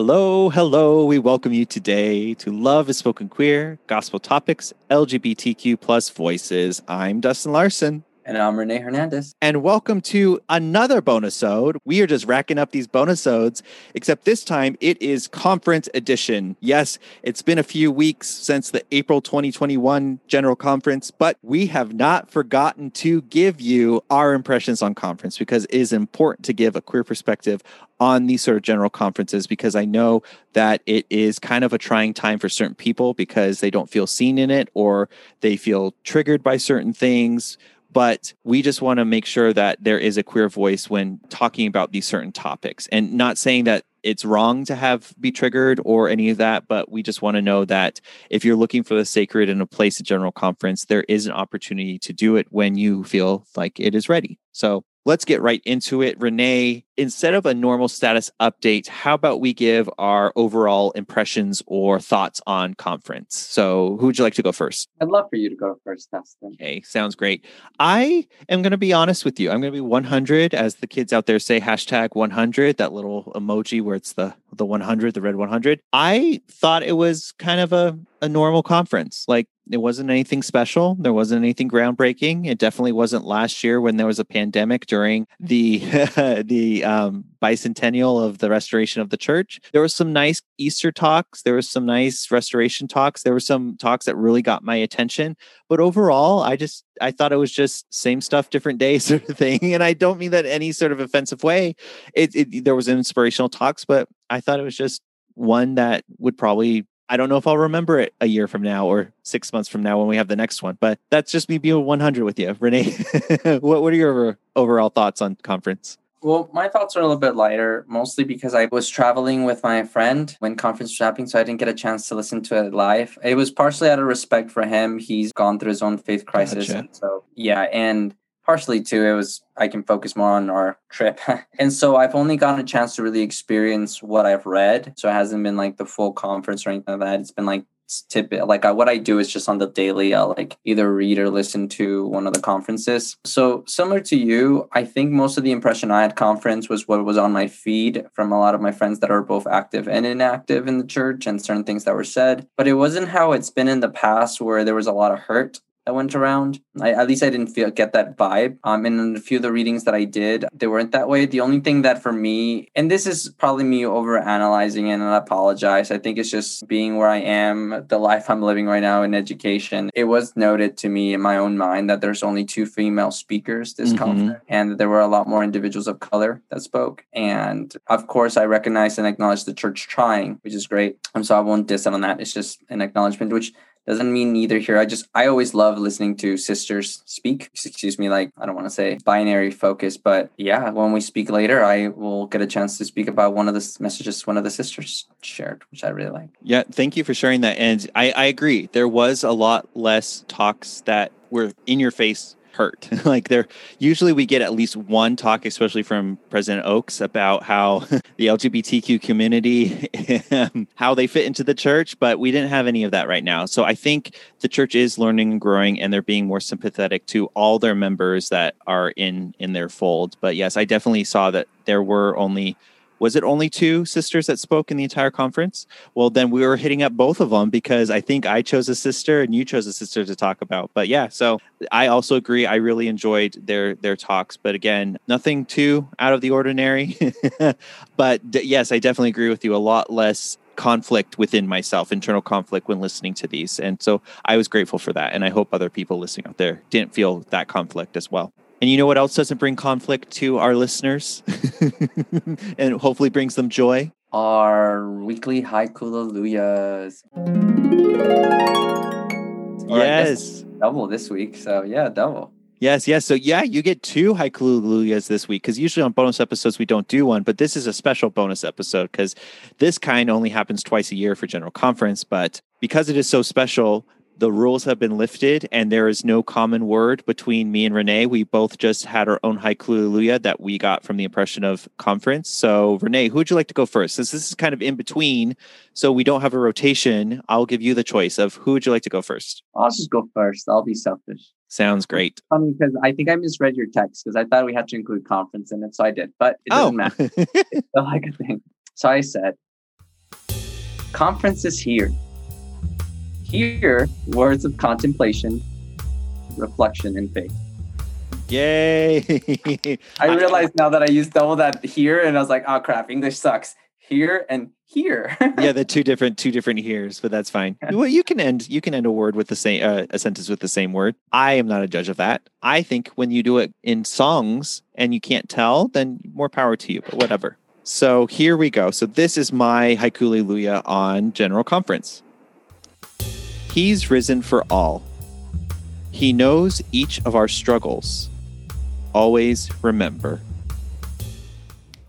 Hello, hello. We welcome you today to Love is Spoken Queer, Gospel Topics, LGBTQ plus voices. I'm Dustin Larson. And I'm Renee Hernandez. And welcome to another bonus ode. We are just racking up these bonus odes, except this time it is conference edition. Yes, it's been a few weeks since the April 2021 General Conference, but we have not forgotten to give you our impressions on conference because it is important to give a queer perspective on these sort of general conferences because I know that it is kind of a trying time for certain people because they don't feel seen in it or they feel triggered by certain things but we just want to make sure that there is a queer voice when talking about these certain topics and not saying that it's wrong to have be triggered or any of that but we just want to know that if you're looking for the sacred in a place of general conference there is an opportunity to do it when you feel like it is ready so let's get right into it. Renee, instead of a normal status update, how about we give our overall impressions or thoughts on conference? So, who would you like to go first? I'd love for you to go first, Dustin. Okay, sounds great. I am going to be honest with you. I'm going to be 100, as the kids out there say, hashtag 100, that little emoji where it's the the 100, the red 100. I thought it was kind of a, a normal conference. Like it wasn't anything special. There wasn't anything groundbreaking. It definitely wasn't last year when there was a pandemic during the the um, bicentennial of the restoration of the church. There was some nice Easter talks. There was some nice restoration talks. There were some talks that really got my attention. But overall, I just I thought it was just same stuff, different day sort of thing. And I don't mean that any sort of offensive way. It, it there was inspirational talks, but I thought it was just one that would probably I don't know if I'll remember it a year from now or six months from now when we have the next one, but that's just me being 100 with you. Renee, what, what are your overall thoughts on conference? Well, my thoughts are a little bit lighter, mostly because I was traveling with my friend when conference was happening, so I didn't get a chance to listen to it live. It was partially out of respect for him. He's gone through his own faith crisis. Gotcha. so, yeah. And partially too it was i can focus more on our trip and so i've only gotten a chance to really experience what i've read so it hasn't been like the full conference or anything like that it's been like tip like I, what i do is just on the daily i'll like either read or listen to one of the conferences. So similar to you i think most of the impression i had conference was what was on my feed from a lot of my friends that are both active and inactive in the church and certain things that were said. But it wasn't how it's been in the past where there was a lot of hurt that went around. I, at least I didn't feel get that vibe. Um, and in a few of the readings that I did, they weren't that way. The only thing that for me, and this is probably me over analyzing it, and I apologize. I think it's just being where I am, the life I'm living right now in education. It was noted to me in my own mind that there's only two female speakers this mm-hmm. conference, and there were a lot more individuals of color that spoke. And of course, I recognize and acknowledge the church trying, which is great. And so I won't diss on that. It's just an acknowledgement, which doesn't mean neither here. I just I always love listening to sisters speak. Excuse me, like I don't want to say binary focus, but yeah, when we speak later, I will get a chance to speak about one of the messages one of the sisters shared, which I really like. Yeah, thank you for sharing that. And I, I agree. There was a lot less talks that were in your face hurt. like there, usually we get at least one talk, especially from President Oaks, about how the LGBTQ community, um, how they fit into the church, but we didn't have any of that right now. So I think the church is learning and growing, and they're being more sympathetic to all their members that are in in their fold. But yes, I definitely saw that there were only was it only two sisters that spoke in the entire conference? Well, then we were hitting up both of them because I think I chose a sister and you chose a sister to talk about. But yeah, so I also agree. I really enjoyed their their talks, but again, nothing too out of the ordinary. but d- yes, I definitely agree with you. A lot less conflict within myself, internal conflict when listening to these, and so I was grateful for that. And I hope other people listening out there didn't feel that conflict as well. And you know what else doesn't bring conflict to our listeners and hopefully brings them joy? Our weekly hallelujahs. Yes. Double this week. So, yeah, double. Yes, yes. So, yeah, you get two hallelujahs this week because usually on bonus episodes we don't do one, but this is a special bonus episode because this kind only happens twice a year for General Conference. But because it is so special, the rules have been lifted and there is no common word between me and Renee. We both just had our own high hallelujah that we got from the impression of conference. So, Renee, who would you like to go first? Since this is kind of in between, so we don't have a rotation, I'll give you the choice of who would you like to go first? I'll just go first. I'll be selfish. Sounds great. funny because I think I misread your text because I thought we had to include conference in it, so I did, but it doesn't oh. matter. it's like a thing. So I said, conference is here. Here, words of contemplation, reflection, and faith. Yay! I realized now that I used double that here, and I was like, oh crap, English sucks. Here and here. yeah, the two different two different here's, but that's fine. Well, you can end you can end a word with the same uh, a sentence with the same word. I am not a judge of that. I think when you do it in songs and you can't tell, then more power to you. But whatever. So here we go. So this is my haiku hallelujah on General Conference. He's risen for all. He knows each of our struggles always remember.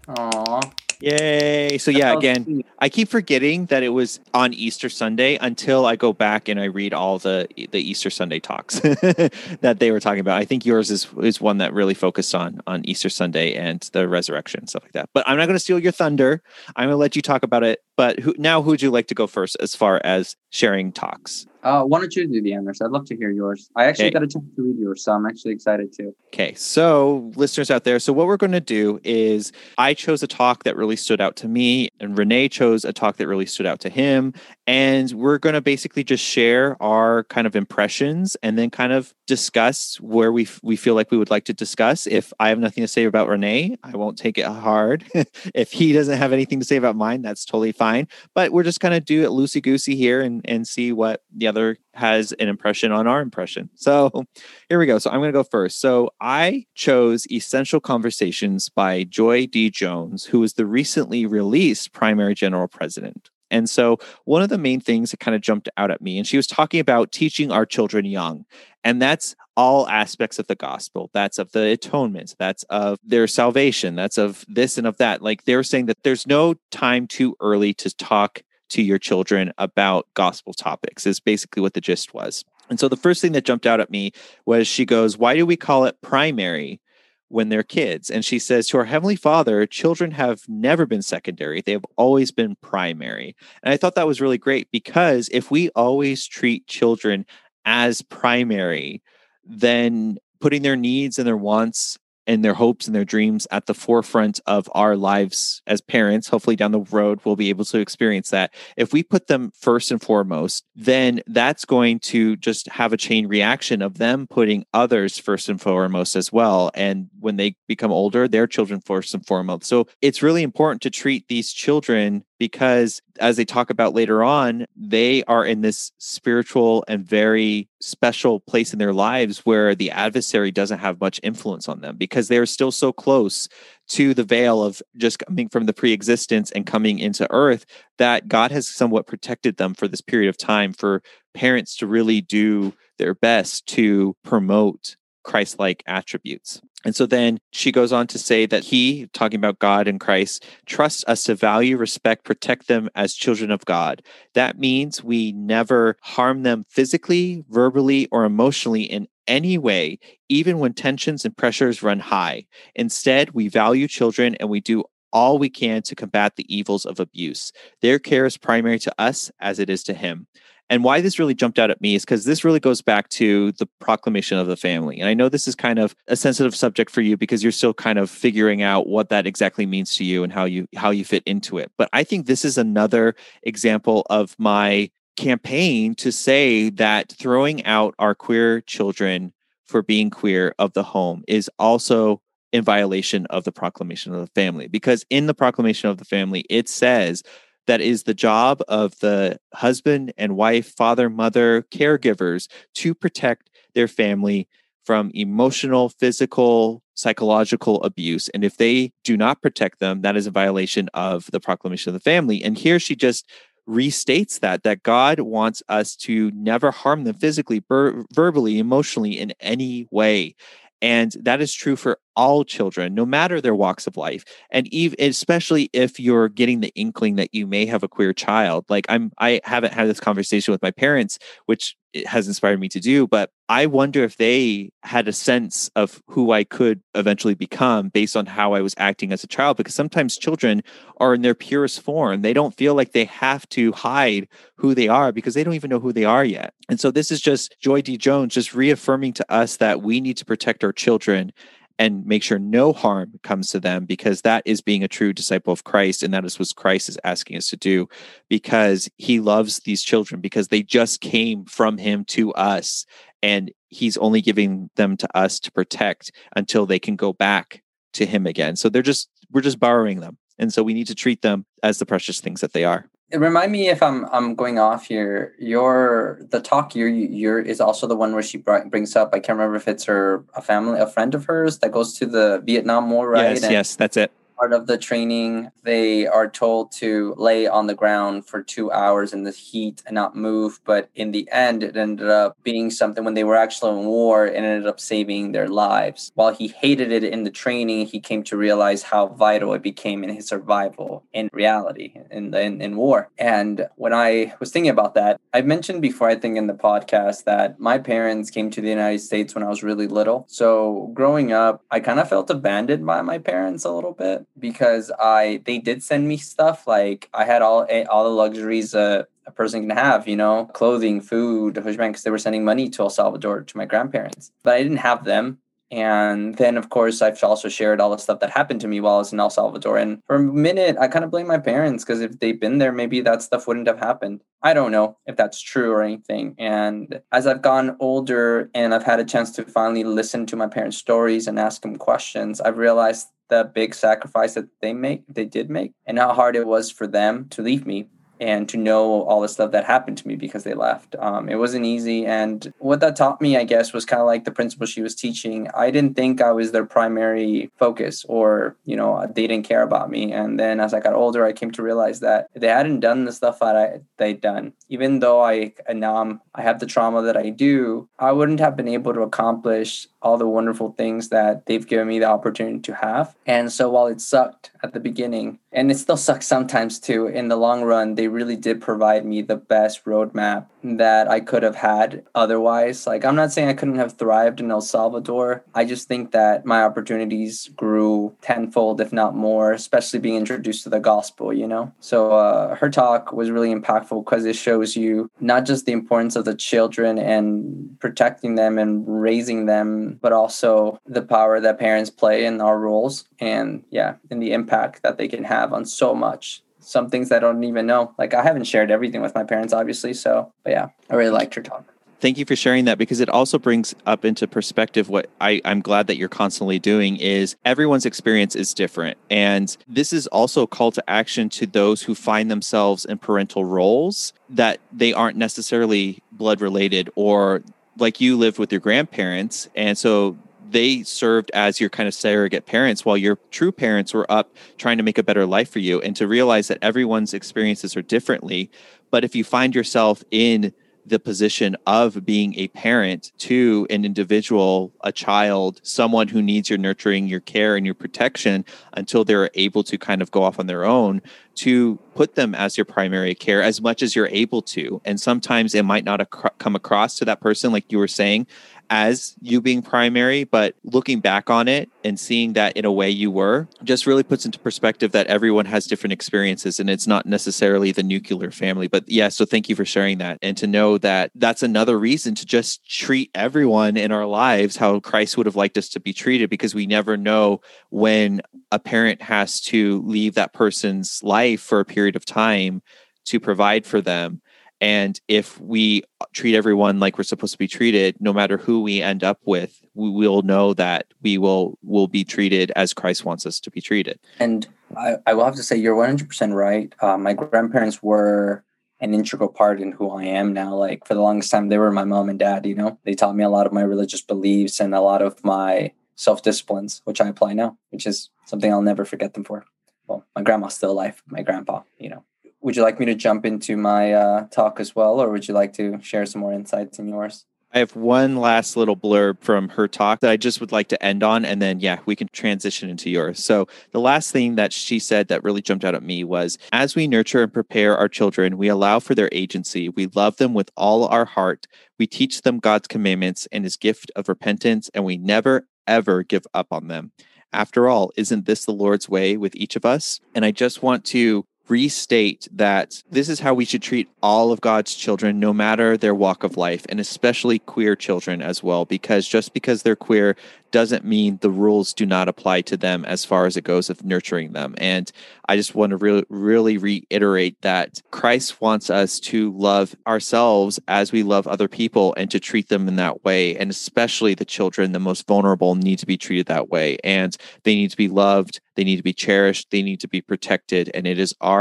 Aww. Yay. So yeah, again, I keep forgetting that it was on Easter Sunday until I go back and I read all the the Easter Sunday talks that they were talking about. I think yours is is one that really focused on on Easter Sunday and the resurrection and stuff like that. But I'm not going to steal your thunder. I'm going to let you talk about it. But who, now, who would you like to go first as far as sharing talks? Uh, why don't you do the honors? I'd love to hear yours. I actually okay. got a chance to read yours, so I'm actually excited too. Okay, so listeners out there, so what we're going to do is I chose a talk that really stood out to me, and Renee chose a talk that really stood out to him, and we're going to basically just share our kind of impressions and then kind of discuss where we we feel like we would like to discuss. If I have nothing to say about Renee, I won't take it hard. if he doesn't have anything to say about mine, that's totally fine. But we're just kind of do it loosey goosey here and and see what the other has an impression on our impression. So here we go. So I'm going to go first. So I chose Essential Conversations by Joy D. Jones, who is the recently released primary general president. And so, one of the main things that kind of jumped out at me, and she was talking about teaching our children young. And that's all aspects of the gospel. That's of the atonement. That's of their salvation. That's of this and of that. Like they're saying that there's no time too early to talk to your children about gospel topics, is basically what the gist was. And so the first thing that jumped out at me was she goes, Why do we call it primary when they're kids? And she says, To our Heavenly Father, children have never been secondary, they have always been primary. And I thought that was really great because if we always treat children as primary, then putting their needs and their wants and their hopes and their dreams at the forefront of our lives as parents. Hopefully, down the road, we'll be able to experience that. If we put them first and foremost, then that's going to just have a chain reaction of them putting others first and foremost as well. And when they become older, their children first and foremost. So it's really important to treat these children because as they talk about later on, they are in this spiritual and very special place in their lives where the adversary doesn't have much influence on them because they're still so close to the veil of just coming from the pre-existence and coming into earth that God has somewhat protected them for this period of time for parents to really do their best to promote Christ-like attributes. And so then she goes on to say that he, talking about God and Christ, trusts us to value, respect, protect them as children of God. That means we never harm them physically, verbally, or emotionally in any way, even when tensions and pressures run high. Instead, we value children and we do all we can to combat the evils of abuse. Their care is primary to us as it is to him. And why this really jumped out at me is because this really goes back to the proclamation of the family. And I know this is kind of a sensitive subject for you because you're still kind of figuring out what that exactly means to you and how you how you fit into it. But I think this is another example of my campaign to say that throwing out our queer children for being queer of the home is also in violation of the proclamation of the family because in the proclamation of the family it says that is the job of the husband and wife, father, mother, caregivers to protect their family from emotional, physical, psychological abuse. And if they do not protect them, that is a violation of the proclamation of the family. And here she just restates that that God wants us to never harm them physically, ber- verbally, emotionally in any way. And that is true for all children, no matter their walks of life. And even especially if you're getting the inkling that you may have a queer child. Like I'm I haven't had this conversation with my parents, which it has inspired me to do, but I wonder if they had a sense of who I could eventually become based on how I was acting as a child. Because sometimes children are in their purest form. They don't feel like they have to hide who they are because they don't even know who they are yet. And so this is just Joy D. Jones just reaffirming to us that we need to protect our children and make sure no harm comes to them because that is being a true disciple of Christ. And that is what Christ is asking us to do because he loves these children because they just came from him to us. And he's only giving them to us to protect until they can go back to him again. So they're just, we're just borrowing them. And so we need to treat them as the precious things that they are. Remind me if I'm I'm going off here. Your the talk you're you're is also the one where she brought, brings up. I can't remember if it's her a family a friend of hers that goes to the Vietnam War, right? Yes, and, yes, that's it part of the training, they are told to lay on the ground for two hours in the heat and not move. But in the end, it ended up being something when they were actually in war, it ended up saving their lives. While he hated it in the training, he came to realize how vital it became in his survival in reality, in, in, in war. And when I was thinking about that, I mentioned before, I think in the podcast, that my parents came to the United States when I was really little. So growing up, I kind of felt abandoned by my parents a little bit because I they did send me stuff like I had all eh, all the luxuries a, a person can have, you know, clothing, food, because they were sending money to El Salvador to my grandparents, but I didn't have them. And then, of course, I've also shared all the stuff that happened to me while I was in El Salvador. And for a minute, I kind of blame my parents because if they'd been there, maybe that stuff wouldn't have happened. I don't know if that's true or anything. And as I've gotten older and I've had a chance to finally listen to my parents' stories and ask them questions, I've realized the big sacrifice that they make they did make and how hard it was for them to leave me and to know all the stuff that happened to me because they left. Um, it wasn't easy. And what that taught me, I guess, was kind of like the principle she was teaching. I didn't think I was their primary focus or, you know, they didn't care about me. And then as I got older, I came to realize that they hadn't done the stuff that I, they'd done. Even though I now I'm, I have the trauma that I do, I wouldn't have been able to accomplish all the wonderful things that they've given me the opportunity to have. And so while it sucked at the beginning, and it still sucks sometimes too, in the long run, they really did provide me the best roadmap that I could have had otherwise. Like, I'm not saying I couldn't have thrived in El Salvador. I just think that my opportunities grew tenfold, if not more, especially being introduced to the gospel, you know? So, uh, her talk was really impactful because it shows you not just the importance of the children and protecting them and raising them, but also the power that parents play in our roles and, yeah, in the impact that they can have on so much some things I don't even know. Like I haven't shared everything with my parents, obviously. So, but yeah, I really liked your talk. Thank you for sharing that because it also brings up into perspective what I, I'm glad that you're constantly doing is everyone's experience is different. And this is also a call to action to those who find themselves in parental roles that they aren't necessarily blood related or like you lived with your grandparents. And so they served as your kind of surrogate parents while your true parents were up trying to make a better life for you and to realize that everyone's experiences are differently but if you find yourself in the position of being a parent to an individual, a child, someone who needs your nurturing, your care, and your protection until they're able to kind of go off on their own, to put them as your primary care as much as you're able to. And sometimes it might not ac- come across to that person, like you were saying, as you being primary, but looking back on it and seeing that in a way you were just really puts into perspective that everyone has different experiences and it's not necessarily the nuclear family. But yeah, so thank you for sharing that. And to know that that's another reason to just treat everyone in our lives how Christ would have liked us to be treated because we never know when a parent has to leave that person's life for a period of time to provide for them and if we treat everyone like we're supposed to be treated, no matter who we end up with, we will know that we will will be treated as Christ wants us to be treated. And I, I will have to say you're 100% right. Uh, my grandparents were an integral part in who I am now. Like for the longest time, they were my mom and dad. You know, they taught me a lot of my religious beliefs and a lot of my self disciplines, which I apply now, which is something I'll never forget them for. Well, my grandma's still alive. My grandpa, you know, would you like me to jump into my uh, talk as well, or would you like to share some more insights in yours? I have one last little blurb from her talk that I just would like to end on, and then, yeah, we can transition into yours. So, the last thing that she said that really jumped out at me was As we nurture and prepare our children, we allow for their agency. We love them with all our heart. We teach them God's commandments and his gift of repentance, and we never, ever give up on them. After all, isn't this the Lord's way with each of us? And I just want to restate that this is how we should treat all of God's children, no matter their walk of life, and especially queer children as well, because just because they're queer doesn't mean the rules do not apply to them as far as it goes of nurturing them. And I just want to really, really reiterate that Christ wants us to love ourselves as we love other people and to treat them in that way. And especially the children, the most vulnerable, need to be treated that way. And they need to be loved, they need to be cherished, they need to be protected. And it is our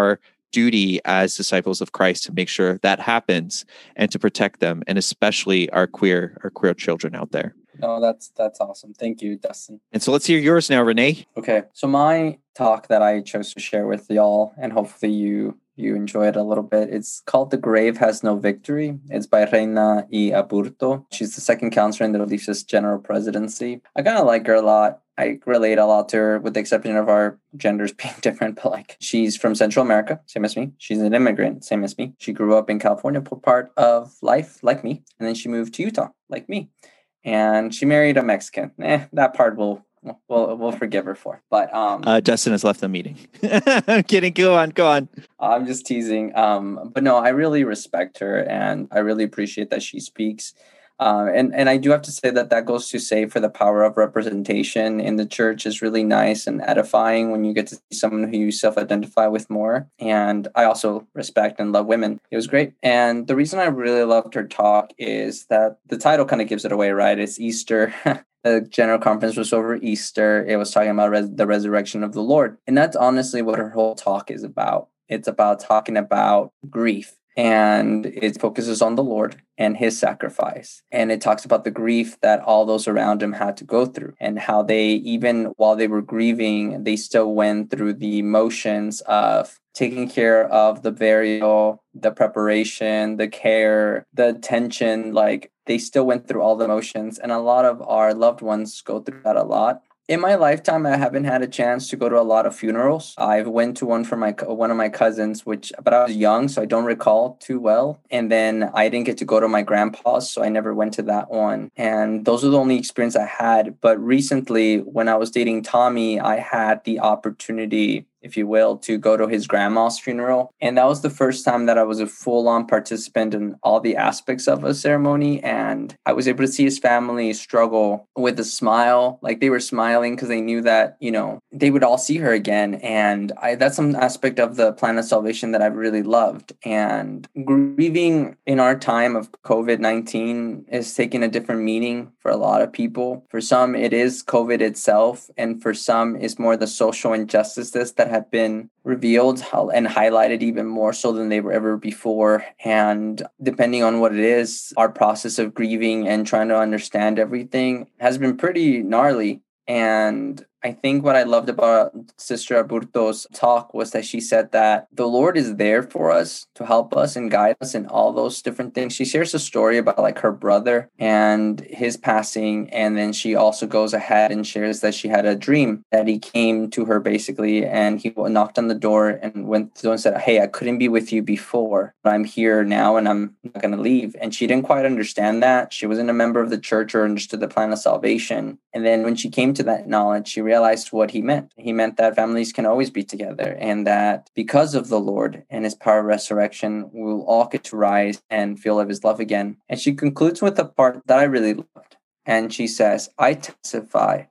duty as disciples of Christ to make sure that happens and to protect them and especially our queer our queer children out there. No, that's that's awesome. Thank you, Dustin. And so let's hear yours now, Renee. Okay. So my talk that I chose to share with y'all and hopefully you you enjoy it a little bit. It's called The Grave Has No Victory. It's by Reyna I. Aburto. She's the second counselor in the Religious General Presidency. I kind of like her a lot. I relate a lot to her, with the exception of our genders being different. But like, she's from Central America, same as me. She's an immigrant, same as me. She grew up in California for part of life, like me, and then she moved to Utah, like me. And she married a Mexican. Eh, that part will we'll we'll forgive her for. But um, uh, Dustin has left the meeting. I'm kidding. Go on. Go on. I'm just teasing. Um, but no, I really respect her, and I really appreciate that she speaks. Uh, and and I do have to say that that goes to say for the power of representation in the church is really nice and edifying when you get to see someone who you self-identify with more. And I also respect and love women. It was great. And the reason I really loved her talk is that the title kind of gives it away, right? It's Easter. the general conference was over Easter. It was talking about res- the resurrection of the Lord. And that's honestly what her whole talk is about. It's about talking about grief and it focuses on the Lord and his sacrifice. And it talks about the grief that all those around him had to go through and how they, even while they were grieving, they still went through the motions of taking care of the burial, the preparation, the care, the attention. Like they still went through all the motions. And a lot of our loved ones go through that a lot in my lifetime i haven't had a chance to go to a lot of funerals. I went to one for my one of my cousins which but i was young so i don't recall too well. And then i didn't get to go to my grandpa's so i never went to that one. And those are the only experience i had. But recently when i was dating tommy i had the opportunity if you will, to go to his grandma's funeral. And that was the first time that I was a full on participant in all the aspects of a ceremony. And I was able to see his family struggle with a smile. Like they were smiling because they knew that, you know, they would all see her again. And I, that's some aspect of the plan of salvation that I've really loved. And grieving in our time of COVID 19 is taking a different meaning for a lot of people. For some, it is COVID itself. And for some, it's more the social injustices that have been revealed and highlighted even more so than they were ever before. And depending on what it is, our process of grieving and trying to understand everything has been pretty gnarly. And I think what I loved about Sister Aburto's talk was that she said that the Lord is there for us to help us and guide us in all those different things. She shares a story about like her brother and his passing. And then she also goes ahead and shares that she had a dream that he came to her basically and he knocked on the door and went to and said, Hey, I couldn't be with you before, but I'm here now and I'm not going to leave. And she didn't quite understand that. She wasn't a member of the church or understood the plan of salvation. And then when she came to that knowledge, she realized what he meant. He meant that families can always be together and that because of the Lord and his power of resurrection, we'll all get to rise and feel of his love again. And she concludes with a part that I really loved. And she says, I testify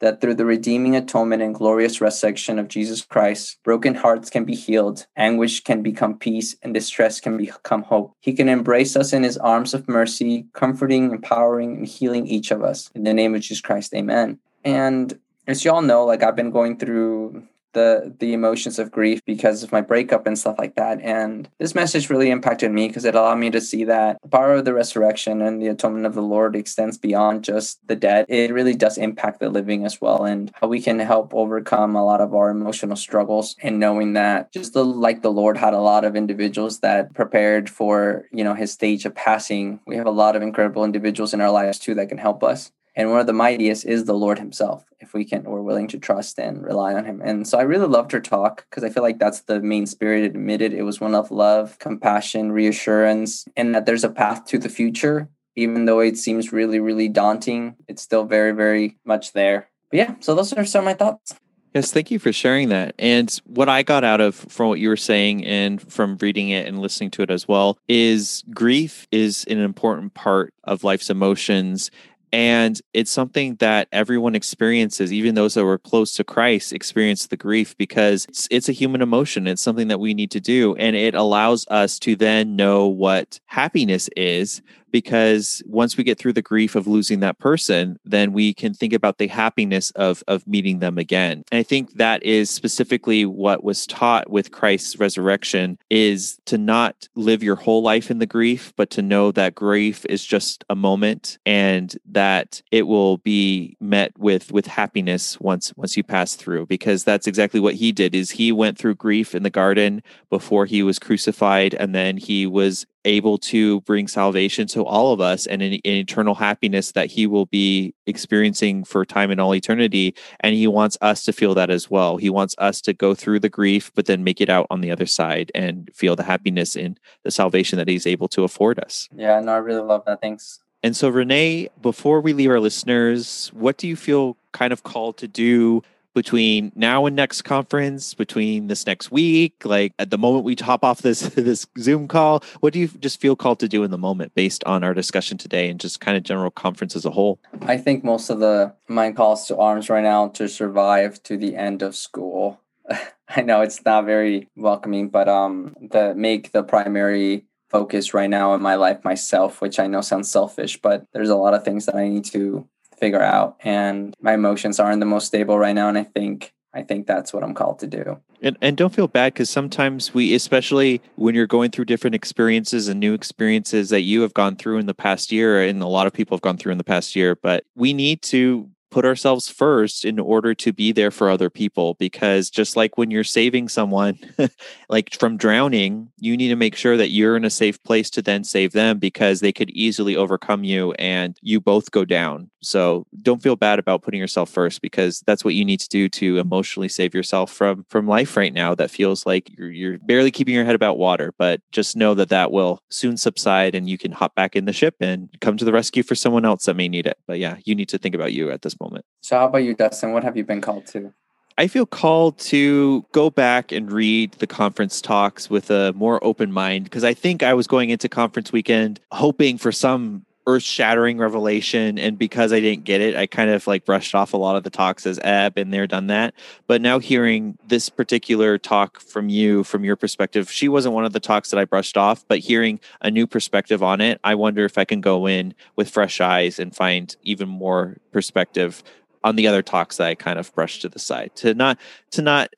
that through the redeeming atonement and glorious resurrection of Jesus Christ, broken hearts can be healed, anguish can become peace, and distress can become hope. He can embrace us in his arms of mercy, comforting, empowering, and healing each of us. In the name of Jesus Christ, amen. And as y'all know, like I've been going through the the emotions of grief because of my breakup and stuff like that. And this message really impacted me because it allowed me to see that the power of the resurrection and the atonement of the Lord extends beyond just the dead. It really does impact the living as well, and how we can help overcome a lot of our emotional struggles. And knowing that just the, like the Lord had a lot of individuals that prepared for you know His stage of passing, we have a lot of incredible individuals in our lives too that can help us and one of the mightiest is the lord himself if we can we're willing to trust and rely on him. And so i really loved her talk because i feel like that's the main spirit it admitted it was one of love compassion reassurance and that there's a path to the future. Even though it seems really really daunting it's still very very much there. But yeah so those are some of my thoughts. Yes, thank you for sharing that. And what I got out of from what you were saying and from reading it and listening to it as well is grief is an important part of life's emotions and it's something that everyone experiences, even those that were close to Christ experience the grief because it's, it's, a human emotion. It's something that we need to do. And it allows us to then know what happiness is because once we get through the grief of losing that person then we can think about the happiness of of meeting them again. And i think that is specifically what was taught with christ's resurrection is to not live your whole life in the grief but to know that grief is just a moment and that it will be met with with happiness once once you pass through. Because that's exactly what he did is he went through grief in the garden before he was crucified and then he was able to bring salvation to all of us and an, an, eternal happiness that he will be experiencing for time and all eternity. And he wants us to feel that as well. He wants us to go through the grief but then make it out on the other side and feel the happiness in the salvation that he's able to afford us. Yeah no i really love that. Thanks. And so renee before we leave our listeners what do you feel kind of called to do between now and next conference, between this next week, like at the moment we hop off this this Zoom call, what do you just feel called to do in the moment based on our discussion today and just kind of general conference as a whole? I think most of the my calls to arms right now to survive to the end of school. I know it's not very welcoming, but um the make the primary focus right now in my life myself, which I know sounds selfish, but there's a lot of things that I need to figure out. And my emotions aren't the most stable right now and i think i think that's what i'm called to do. And, and don't feel bad because sometimes we especially when you're going through different experiences and new experiences that you have gone through in the past year and a lot of people have gone through in the past year but we need to put ourselves first in order to be there for other people because just like when you're saving someone like from drowning you need to make sure that you're in a safe place to then save them because they could easily overcome you and you both go down. So don't feel bad about putting yourself first because that's what you need to do to emotionally save yourself from from life right now that feels like you're, you're barely keeping your head about water. But just know that that will soon subside and you can hop back in the ship and come to the rescue for someone else that may need it. But yeah you need to think about you at this moment so, how about you, Dustin? What have you been called to? I feel called to go back and read the conference talks with a more open mind because I think I was going into conference weekend hoping for some earth shattering revelation. And because I didn't get it, I kind of like brushed off a lot of the talks as Eb and there, done that. But now hearing this particular talk from you, from your perspective, she wasn't one of the talks that I brushed off, but hearing a new perspective on it, I wonder if I can go in with fresh eyes and find even more perspective on the other talks that I kind of brushed to the side to not to not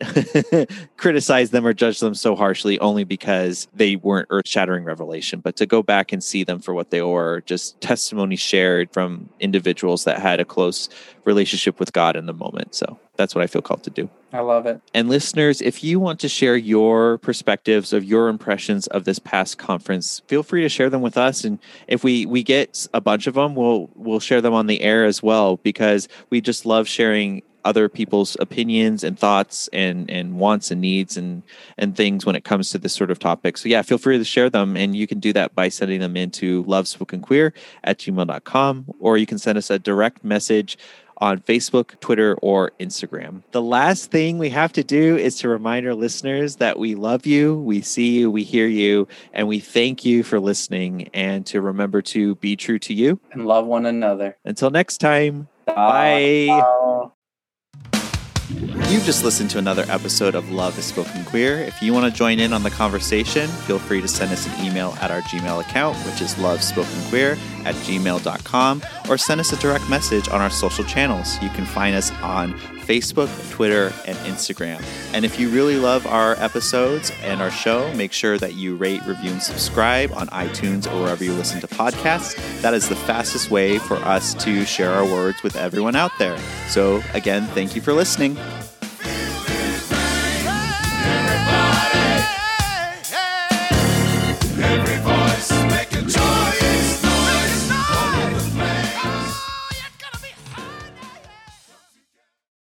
criticize them or judge them so harshly only because they weren't earth shattering revelation, but to go back and see them for what they were, just testimony shared from individuals that had a close relationship with God in the moment. So that's what I feel called to do. I love it. And listeners, if you want to share your perspectives of your impressions of this past conference, feel free to share them with us. And if we we get a bunch of them, we'll we'll share them on the air as well because we just love sharing other people's opinions and thoughts and and wants and needs and and things when it comes to this sort of topic. So yeah, feel free to share them and you can do that by sending them into lovespokenqueer at gmail.com or you can send us a direct message on Facebook, Twitter, or Instagram. The last thing we have to do is to remind our listeners that we love you, we see you, we hear you, and we thank you for listening and to remember to be true to you and love one another. Until next time, bye. bye. You've just listened to another episode of Love is Spoken Queer. If you want to join in on the conversation, feel free to send us an email at our Gmail account, which is lovespokenqueer at gmail.com, or send us a direct message on our social channels. You can find us on Facebook, Twitter, and Instagram. And if you really love our episodes and our show, make sure that you rate, review, and subscribe on iTunes or wherever you listen to podcasts. That is the fastest way for us to share our words with everyone out there. So, again, thank you for listening.